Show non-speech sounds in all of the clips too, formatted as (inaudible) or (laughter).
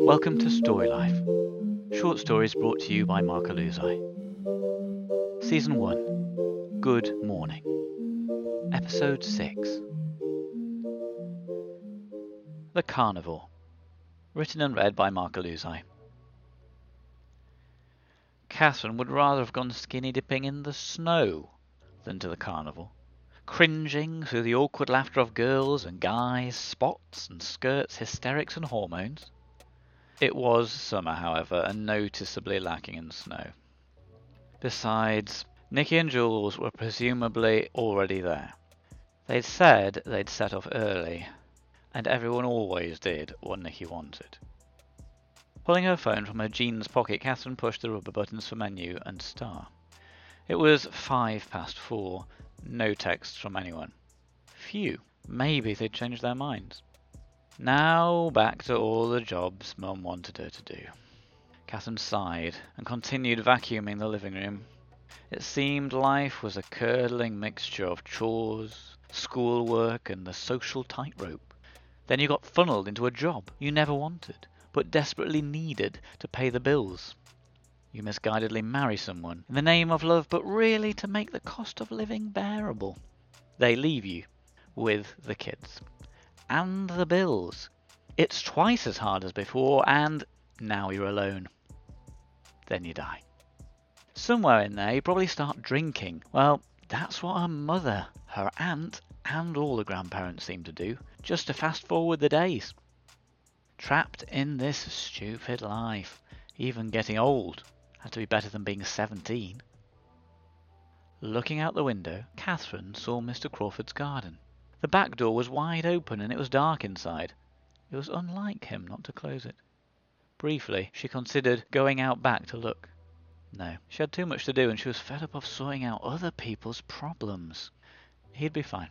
Welcome to Story Life. Short stories brought to you by Mark Aluzai. Season 1 Good Morning. Episode 6 The Carnivore. Written and read by Mark Aluzai. Catherine would rather have gone skinny dipping in the snow than to the carnival cringing through the awkward laughter of girls and guys, spots and skirts, hysterics and hormones. It was summer, however, and noticeably lacking in snow. Besides, Nicky and Jules were presumably already there. They'd said they'd set off early, and everyone always did what Nicky wanted. Pulling her phone from her jeans pocket, Catherine pushed the rubber buttons for menu and star. It was five past four, no text from anyone. Phew, maybe they'd changed their minds. Now back to all the jobs Mum wanted her to do. Catherine sighed and continued vacuuming the living room. It seemed life was a curdling mixture of chores, schoolwork, and the social tightrope. Then you got funneled into a job you never wanted, but desperately needed to pay the bills. You misguidedly marry someone in the name of love, but really to make the cost of living bearable. They leave you with the kids and the bills. It's twice as hard as before, and now you're alone. Then you die. Somewhere in there, you probably start drinking. Well, that's what her mother, her aunt, and all the grandparents seem to do, just to fast forward the days. Trapped in this stupid life, even getting old had to be better than being 17. Looking out the window, Catherine saw Mr. Crawford's garden. The back door was wide open and it was dark inside. It was unlike him not to close it. Briefly, she considered going out back to look. No, she had too much to do and she was fed up of sorting out other people's problems. He'd be fine.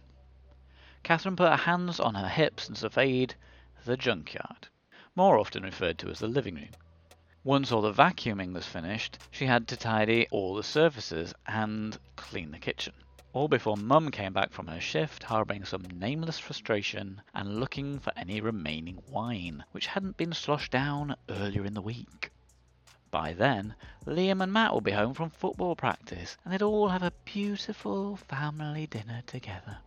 Catherine put her hands on her hips and surveyed the junkyard, more often referred to as the living room. Once all the vacuuming was finished, she had to tidy all the surfaces and clean the kitchen. All before Mum came back from her shift, harbouring some nameless frustration and looking for any remaining wine, which hadn't been sloshed down earlier in the week. By then, Liam and Matt would be home from football practice, and they'd all have a beautiful family dinner together.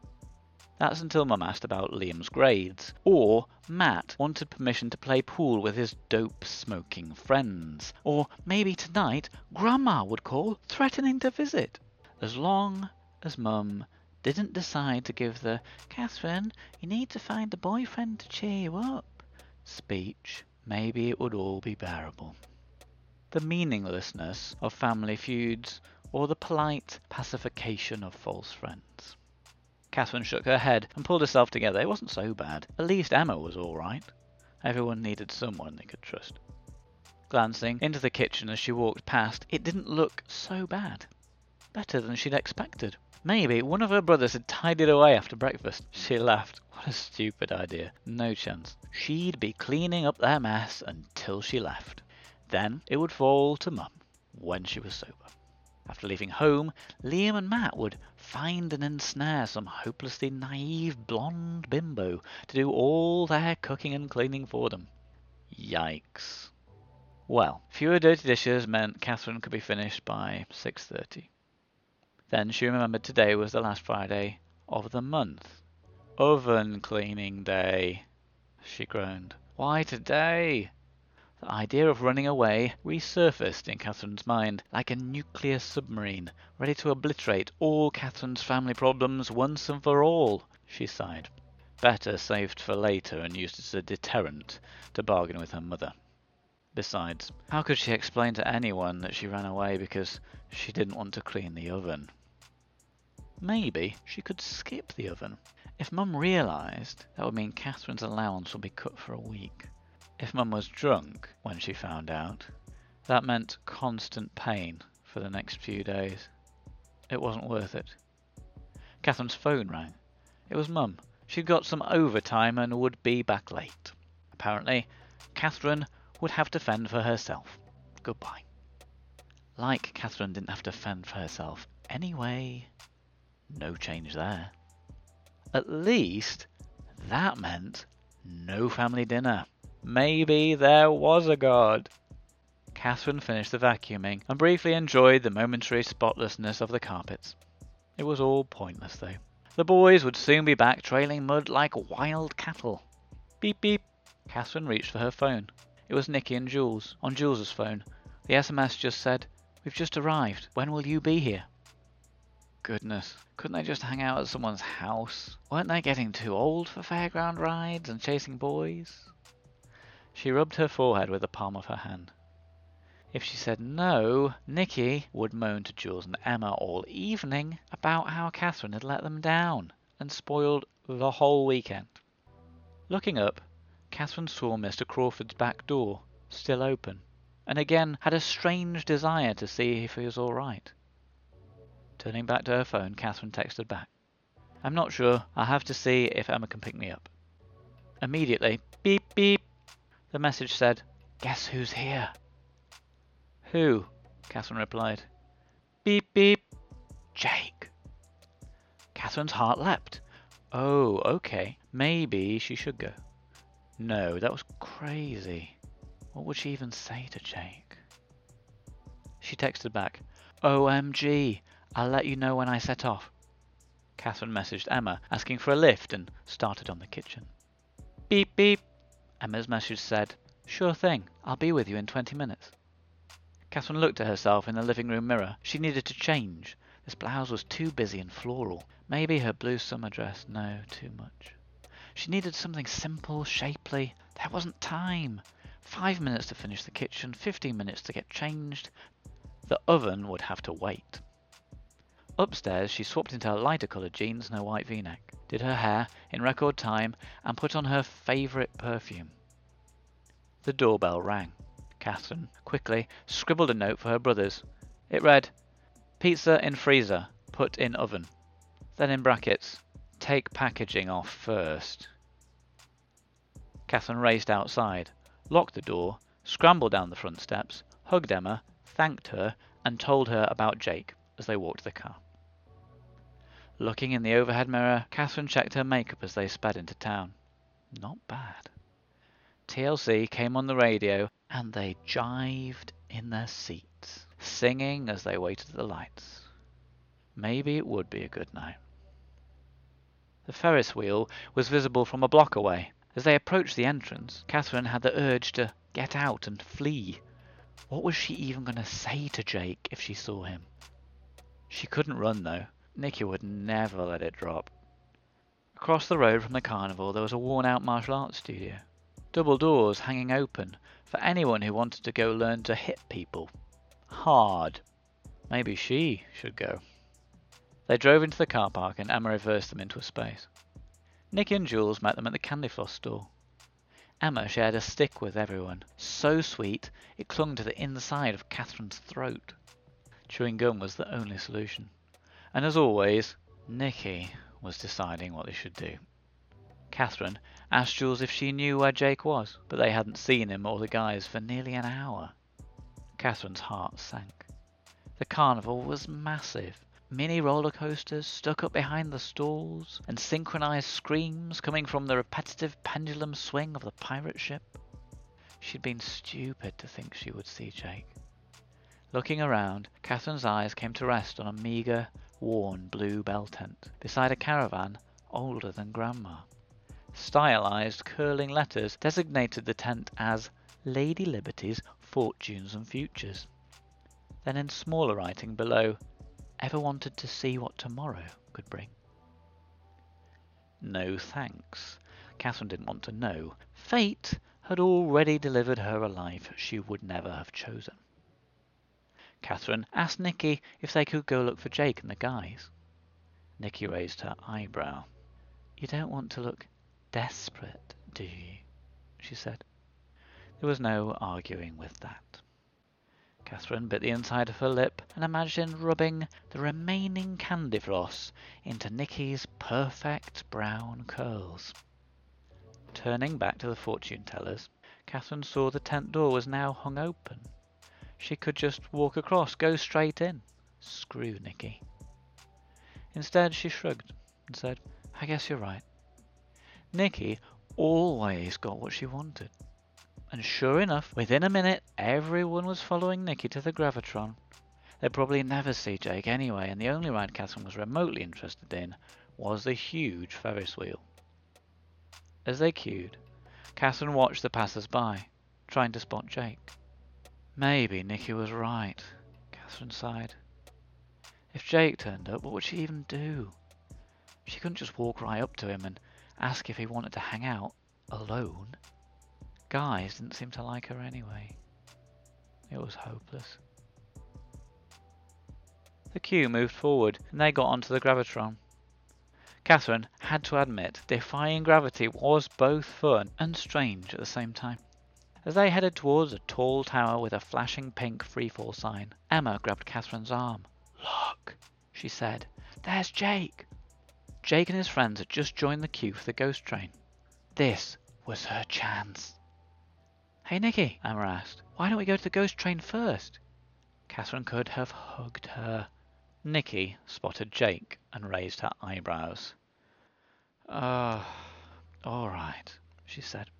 That's until Mum asked about Liam's grades, or Matt wanted permission to play pool with his dope smoking friends, or maybe tonight Grandma would call, threatening to visit. As long as Mum didn't decide to give the Catherine, you need to find a boyfriend to cheer you up speech, maybe it would all be bearable. The meaninglessness of family feuds, or the polite pacification of false friends. Catherine shook her head and pulled herself together. It wasn't so bad. At least Emma was all right. Everyone needed someone they could trust. Glancing into the kitchen as she walked past, it didn't look so bad. Better than she'd expected. Maybe one of her brothers had tidied away after breakfast. She laughed. What a stupid idea. No chance. She'd be cleaning up their mess until she left. Then it would fall to Mum when she was sober. After leaving home, Liam and Matt would find and ensnare some hopelessly naive blonde bimbo to do all their cooking and cleaning for them. Yikes. Well, fewer dirty dishes meant Catherine could be finished by 6.30. Then she remembered today was the last Friday of the month. Oven cleaning day, she groaned. Why today? The idea of running away resurfaced in Catherine's mind like a nuclear submarine, ready to obliterate all Catherine's family problems once and for all. She sighed. Better saved for later and used as a deterrent to bargain with her mother. Besides, how could she explain to anyone that she ran away because she didn't want to clean the oven? Maybe she could skip the oven. If Mum realised, that would mean Catherine's allowance would be cut for a week. If Mum was drunk when she found out, that meant constant pain for the next few days. It wasn't worth it. Catherine's phone rang. It was Mum. She'd got some overtime and would be back late. Apparently, Catherine would have to fend for herself. Goodbye. Like Catherine didn't have to fend for herself anyway. No change there. At least That meant no family dinner. Maybe there was a god. Catherine finished the vacuuming and briefly enjoyed the momentary spotlessness of the carpets. It was all pointless, though. The boys would soon be back trailing mud like wild cattle. Beep beep. Catherine reached for her phone. It was Nicky and Jules. On Jules's phone, the SMS just said, We've just arrived. When will you be here? Goodness, couldn't they just hang out at someone's house? Weren't they getting too old for fairground rides and chasing boys? She rubbed her forehead with the palm of her hand. If she said no, Nicky would moan to Jules and Emma all evening about how Catherine had let them down and spoiled the whole weekend. Looking up, Catherine saw Mr. Crawford's back door still open, and again had a strange desire to see if he was all right. Turning back to her phone, Catherine texted back. I'm not sure. I'll have to see if Emma can pick me up. Immediately, beep beep, the message said, Guess who's here? Who? Catherine replied. Beep beep. Jake. Catherine's heart leapt. Oh, okay. Maybe she should go. No, that was crazy. What would she even say to Jake? She texted back, OMG, I'll let you know when I set off. Catherine messaged Emma, asking for a lift, and started on the kitchen. Beep beep. Emma's message said, Sure thing, I'll be with you in 20 minutes. Catherine looked at herself in the living room mirror. She needed to change. This blouse was too busy and floral. Maybe her blue summer dress. No, too much. She needed something simple, shapely. There wasn't time. Five minutes to finish the kitchen, fifteen minutes to get changed. The oven would have to wait. Upstairs, she swapped into her lighter coloured jeans and her white v-neck, did her hair in record time, and put on her favourite perfume. The doorbell rang. Catherine quickly scribbled a note for her brothers. It read, Pizza in freezer, put in oven. Then in brackets, take packaging off first. Catherine raced outside, locked the door, scrambled down the front steps, hugged Emma, thanked her, and told her about Jake as they walked the car. Looking in the overhead mirror, Catherine checked her makeup as they sped into town. Not bad. TLC came on the radio and they jived in their seats, singing as they waited at the lights. Maybe it would be a good night. The Ferris wheel was visible from a block away. As they approached the entrance, Catherine had the urge to get out and flee. What was she even going to say to Jake if she saw him? She couldn't run, though. Nicky would never let it drop. Across the road from the carnival there was a worn out martial arts studio. Double doors hanging open for anyone who wanted to go learn to hit people. Hard. Maybe she should go. They drove into the car park and Emma reversed them into a space. Nicky and Jules met them at the candy floss store. Emma shared a stick with everyone, so sweet it clung to the inside of Catherine's throat. Chewing gum was the only solution. And as always, Nicky was deciding what they should do. Catherine asked Jules if she knew where Jake was, but they hadn't seen him or the guys for nearly an hour. Catherine's heart sank. The carnival was massive. Mini roller coasters stuck up behind the stalls, and synchronized screams coming from the repetitive pendulum swing of the pirate ship. She'd been stupid to think she would see Jake. Looking around, Catherine's eyes came to rest on a meagre, worn blue bell tent beside a caravan older than Grandma. Stylized curling letters designated the tent as Lady Liberty's Fortunes and Futures. Then in smaller writing below, Ever wanted to see what tomorrow could bring? No thanks. Catherine didn't want to know. Fate had already delivered her a life she would never have chosen. Catherine asked Nicky if they could go look for Jake and the guys. Nicky raised her eyebrow. You don't want to look desperate, do you? she said. There was no arguing with that. Catherine bit the inside of her lip and imagined rubbing the remaining candy floss into Nicky's perfect brown curls. Turning back to the fortune tellers, Catherine saw the tent door was now hung open. She could just walk across, go straight in. Screw Nicky. Instead, she shrugged and said, I guess you're right. Nikki always got what she wanted. And sure enough, within a minute, everyone was following Nikki to the Gravitron. They'd probably never see Jake anyway, and the only ride Catherine was remotely interested in was the huge Ferris wheel. As they queued, Catherine watched the passers-by, trying to spot Jake. Maybe Nikki was right, Catherine sighed. If Jake turned up, what would she even do? She couldn't just walk right up to him and ask if he wanted to hang out alone. Guys didn't seem to like her anyway. It was hopeless. The queue moved forward, and they got onto the Gravitron. Catherine had to admit defying gravity was both fun and strange at the same time. As they headed towards a tall tower with a flashing pink freefall sign, Emma grabbed Catherine's arm. Look, she said. There's Jake. Jake and his friends had just joined the queue for the ghost train. This was her chance. Hey, Nikki, Emma asked. Why don't we go to the ghost train first? Catherine could have hugged her. Nikki spotted Jake and raised her eyebrows. Uh, all right, she said.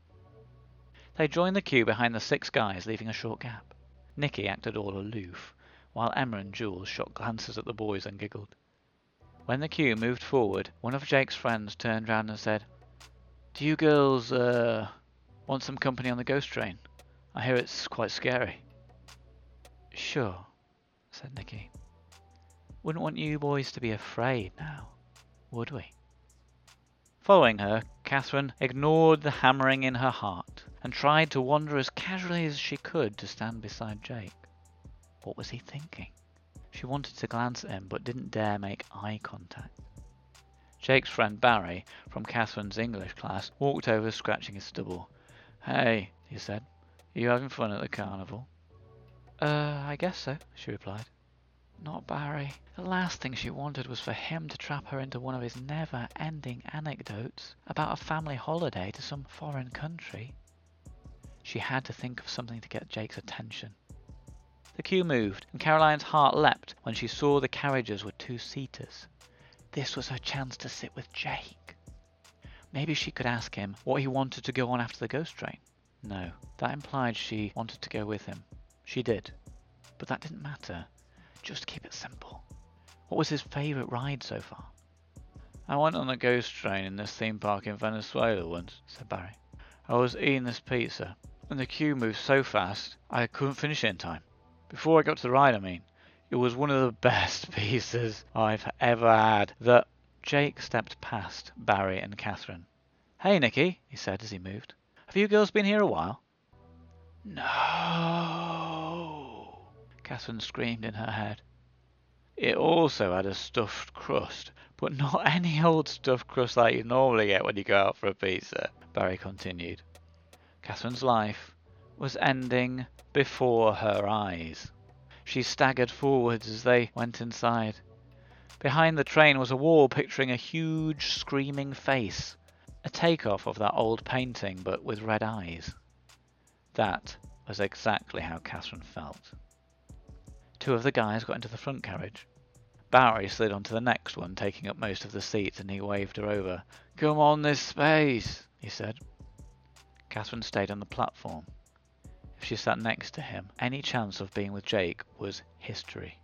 They joined the queue behind the six guys, leaving a short gap. Nikki acted all aloof, while Emma and Jules shot glances at the boys and giggled. When the queue moved forward, one of Jake's friends turned round and said, Do you girls, uh, want some company on the ghost train? I hear it's quite scary. Sure, said Nikki. Wouldn't want you boys to be afraid now, would we? Following her, Catherine ignored the hammering in her heart and tried to wander as casually as she could to stand beside Jake. What was he thinking? She wanted to glance at him but didn't dare make eye contact. Jake's friend Barry, from Catherine's English class, walked over scratching his stubble. Hey, he said, are you having fun at the carnival? Uh, I guess so, she replied. Not Barry. The last thing she wanted was for him to trap her into one of his never ending anecdotes about a family holiday to some foreign country. She had to think of something to get Jake's attention. The queue moved, and Caroline's heart leapt when she saw the carriages were two seaters. This was her chance to sit with Jake. Maybe she could ask him what he wanted to go on after the ghost train. No, that implied she wanted to go with him. She did. But that didn't matter. Just keep it simple. What was his favourite ride so far? I went on a ghost train in this theme park in Venezuela once, said Barry. I was eating this pizza, and the queue moved so fast I couldn't finish it in time. Before I got to the ride, I mean. It was one of the (laughs) best pizzas I've ever had. The Jake stepped past Barry and Catherine. Hey, Nikki, he said as he moved. Have you girls been here a while? No, Catherine screamed in her head. It also had a stuffed crust, but not (laughs) any old stuffed crust like you normally get when you go out for a pizza, Barry continued. Catherine's life was ending before her eyes. She staggered forwards as they went inside. Behind the train was a wall picturing a huge screaming face, a takeoff of that old painting but with red eyes. That was exactly how Catherine felt. Two of the guys got into the front carriage. Barry slid onto the next one, taking up most of the seats, and he waved her over. Come on this space, he said. Catherine stayed on the platform. If she sat next to him, any chance of being with Jake was history.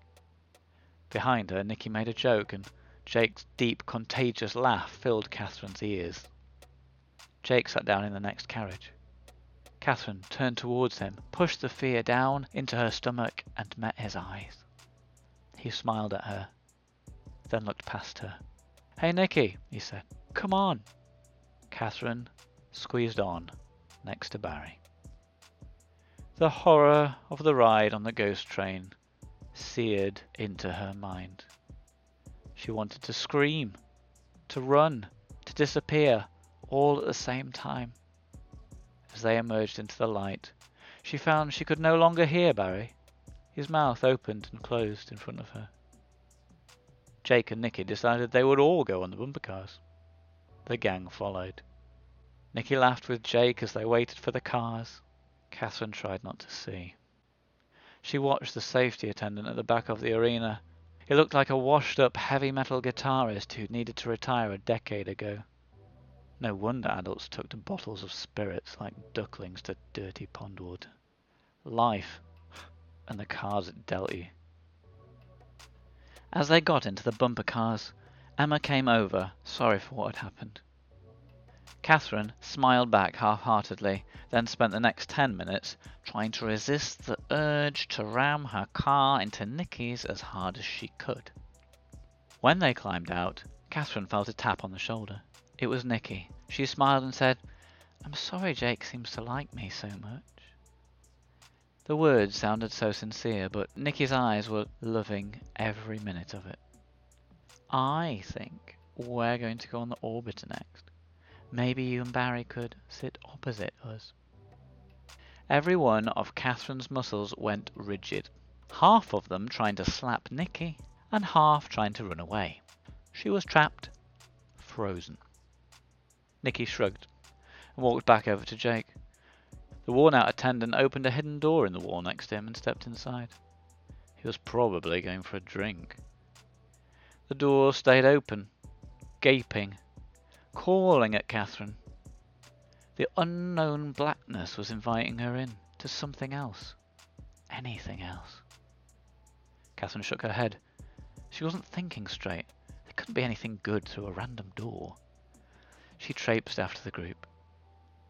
Behind her, Nikki made a joke, and Jake's deep, contagious laugh filled Catherine's ears. Jake sat down in the next carriage. Catherine turned towards him, pushed the fear down into her stomach, and met his eyes. He smiled at her, then looked past her. Hey, Nikki, he said. Come on. Catherine squeezed on next to Barry. The horror of the ride on the ghost train seared into her mind. She wanted to scream, to run, to disappear, all at the same time. As they emerged into the light, she found she could no longer hear Barry. His mouth opened and closed in front of her. Jake and Nikki decided they would all go on the bumper cars. The gang followed. Nikki laughed with Jake as they waited for the cars. Catherine tried not to see. She watched the safety attendant at the back of the arena. He looked like a washed up heavy metal guitarist who'd needed to retire a decade ago. No wonder adults took to bottles of spirits like ducklings to dirty pond water. Life and the cars it dealt you. As they got into the bumper cars, Emma came over, sorry for what had happened. Catherine smiled back half heartedly, then spent the next ten minutes trying to resist the urge to ram her car into Nicky's as hard as she could. When they climbed out, Catherine felt a tap on the shoulder. It was Nicky. She smiled and said, I'm sorry Jake seems to like me so much. The words sounded so sincere, but Nicky's eyes were loving every minute of it. I think we're going to go on the orbiter next. Maybe you and Barry could sit opposite us. Every one of Catherine's muscles went rigid, half of them trying to slap Nicky, and half trying to run away. She was trapped, frozen. Nicky shrugged and walked back over to Jake. The worn out attendant opened a hidden door in the wall next to him and stepped inside. He was probably going for a drink. The door stayed open, gaping, calling at Catherine. The unknown blackness was inviting her in to something else. Anything else. Catherine shook her head. She wasn't thinking straight. There couldn't be anything good through a random door. She traipsed after the group.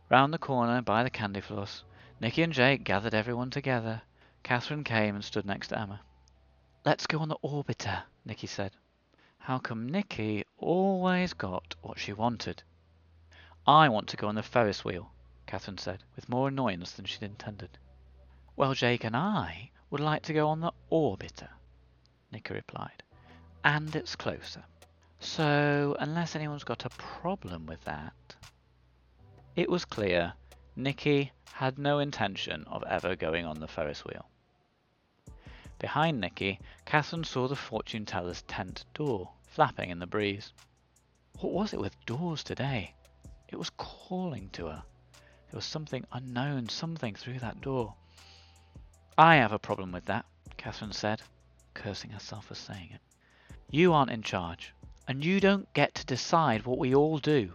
Round the corner, by the candy floss, Nicky and Jake gathered everyone together. Catherine came and stood next to Emma. Let's go on the orbiter, Nicky said. How come Nicky always got what she wanted? I want to go on the Ferris wheel, Catherine said, with more annoyance than she'd intended. Well, Jake and I would like to go on the orbiter, Nicky replied. And it's closer. So, unless anyone's got a problem with that. It was clear Nicky had no intention of ever going on the Ferris wheel. Behind Nicky, Catherine saw the fortune teller's tent door flapping in the breeze. What was it with doors today? It was calling to her. There was something unknown, something through that door. I have a problem with that, Catherine said, cursing herself for saying it. You aren't in charge, and you don't get to decide what we all do.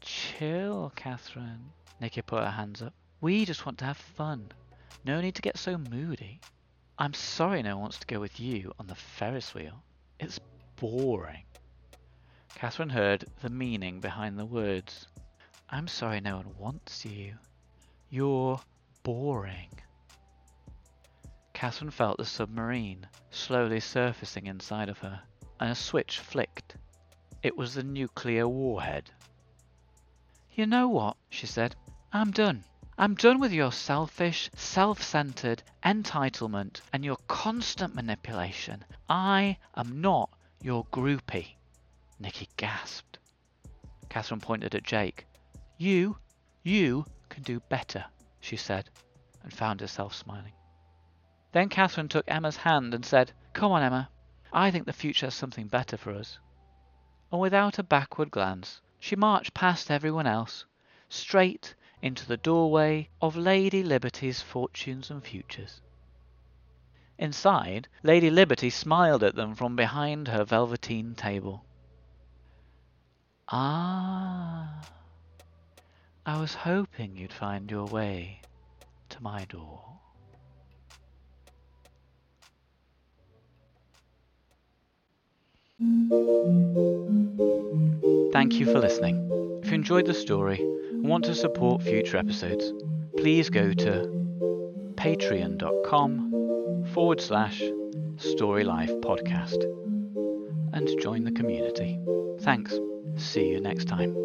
Chill, Catherine. Nicky put her hands up. We just want to have fun. No need to get so moody. I'm sorry no one wants to go with you on the Ferris wheel. It's boring. Catherine heard the meaning behind the words. I'm sorry no one wants you. You're boring. Catherine felt the submarine slowly surfacing inside of her, and a switch flicked. It was the nuclear warhead. You know what, she said. I'm done. I'm done with your selfish, self centered entitlement and your constant manipulation. I am not your groupie. Nikki gasped. Catherine pointed at Jake. You, you can do better, she said, and found herself smiling. Then Catherine took Emma's hand and said, Come on, Emma. I think the future has something better for us. And without a backward glance, she marched past everyone else, straight into the doorway of Lady Liberty's fortunes and futures. Inside, Lady Liberty smiled at them from behind her velveteen table. Ah, I was hoping you'd find your way to my door. Thank you for listening. If you enjoyed the story and want to support future episodes, please go to patreon.com forward slash storylife podcast and join the community. Thanks. See you next time.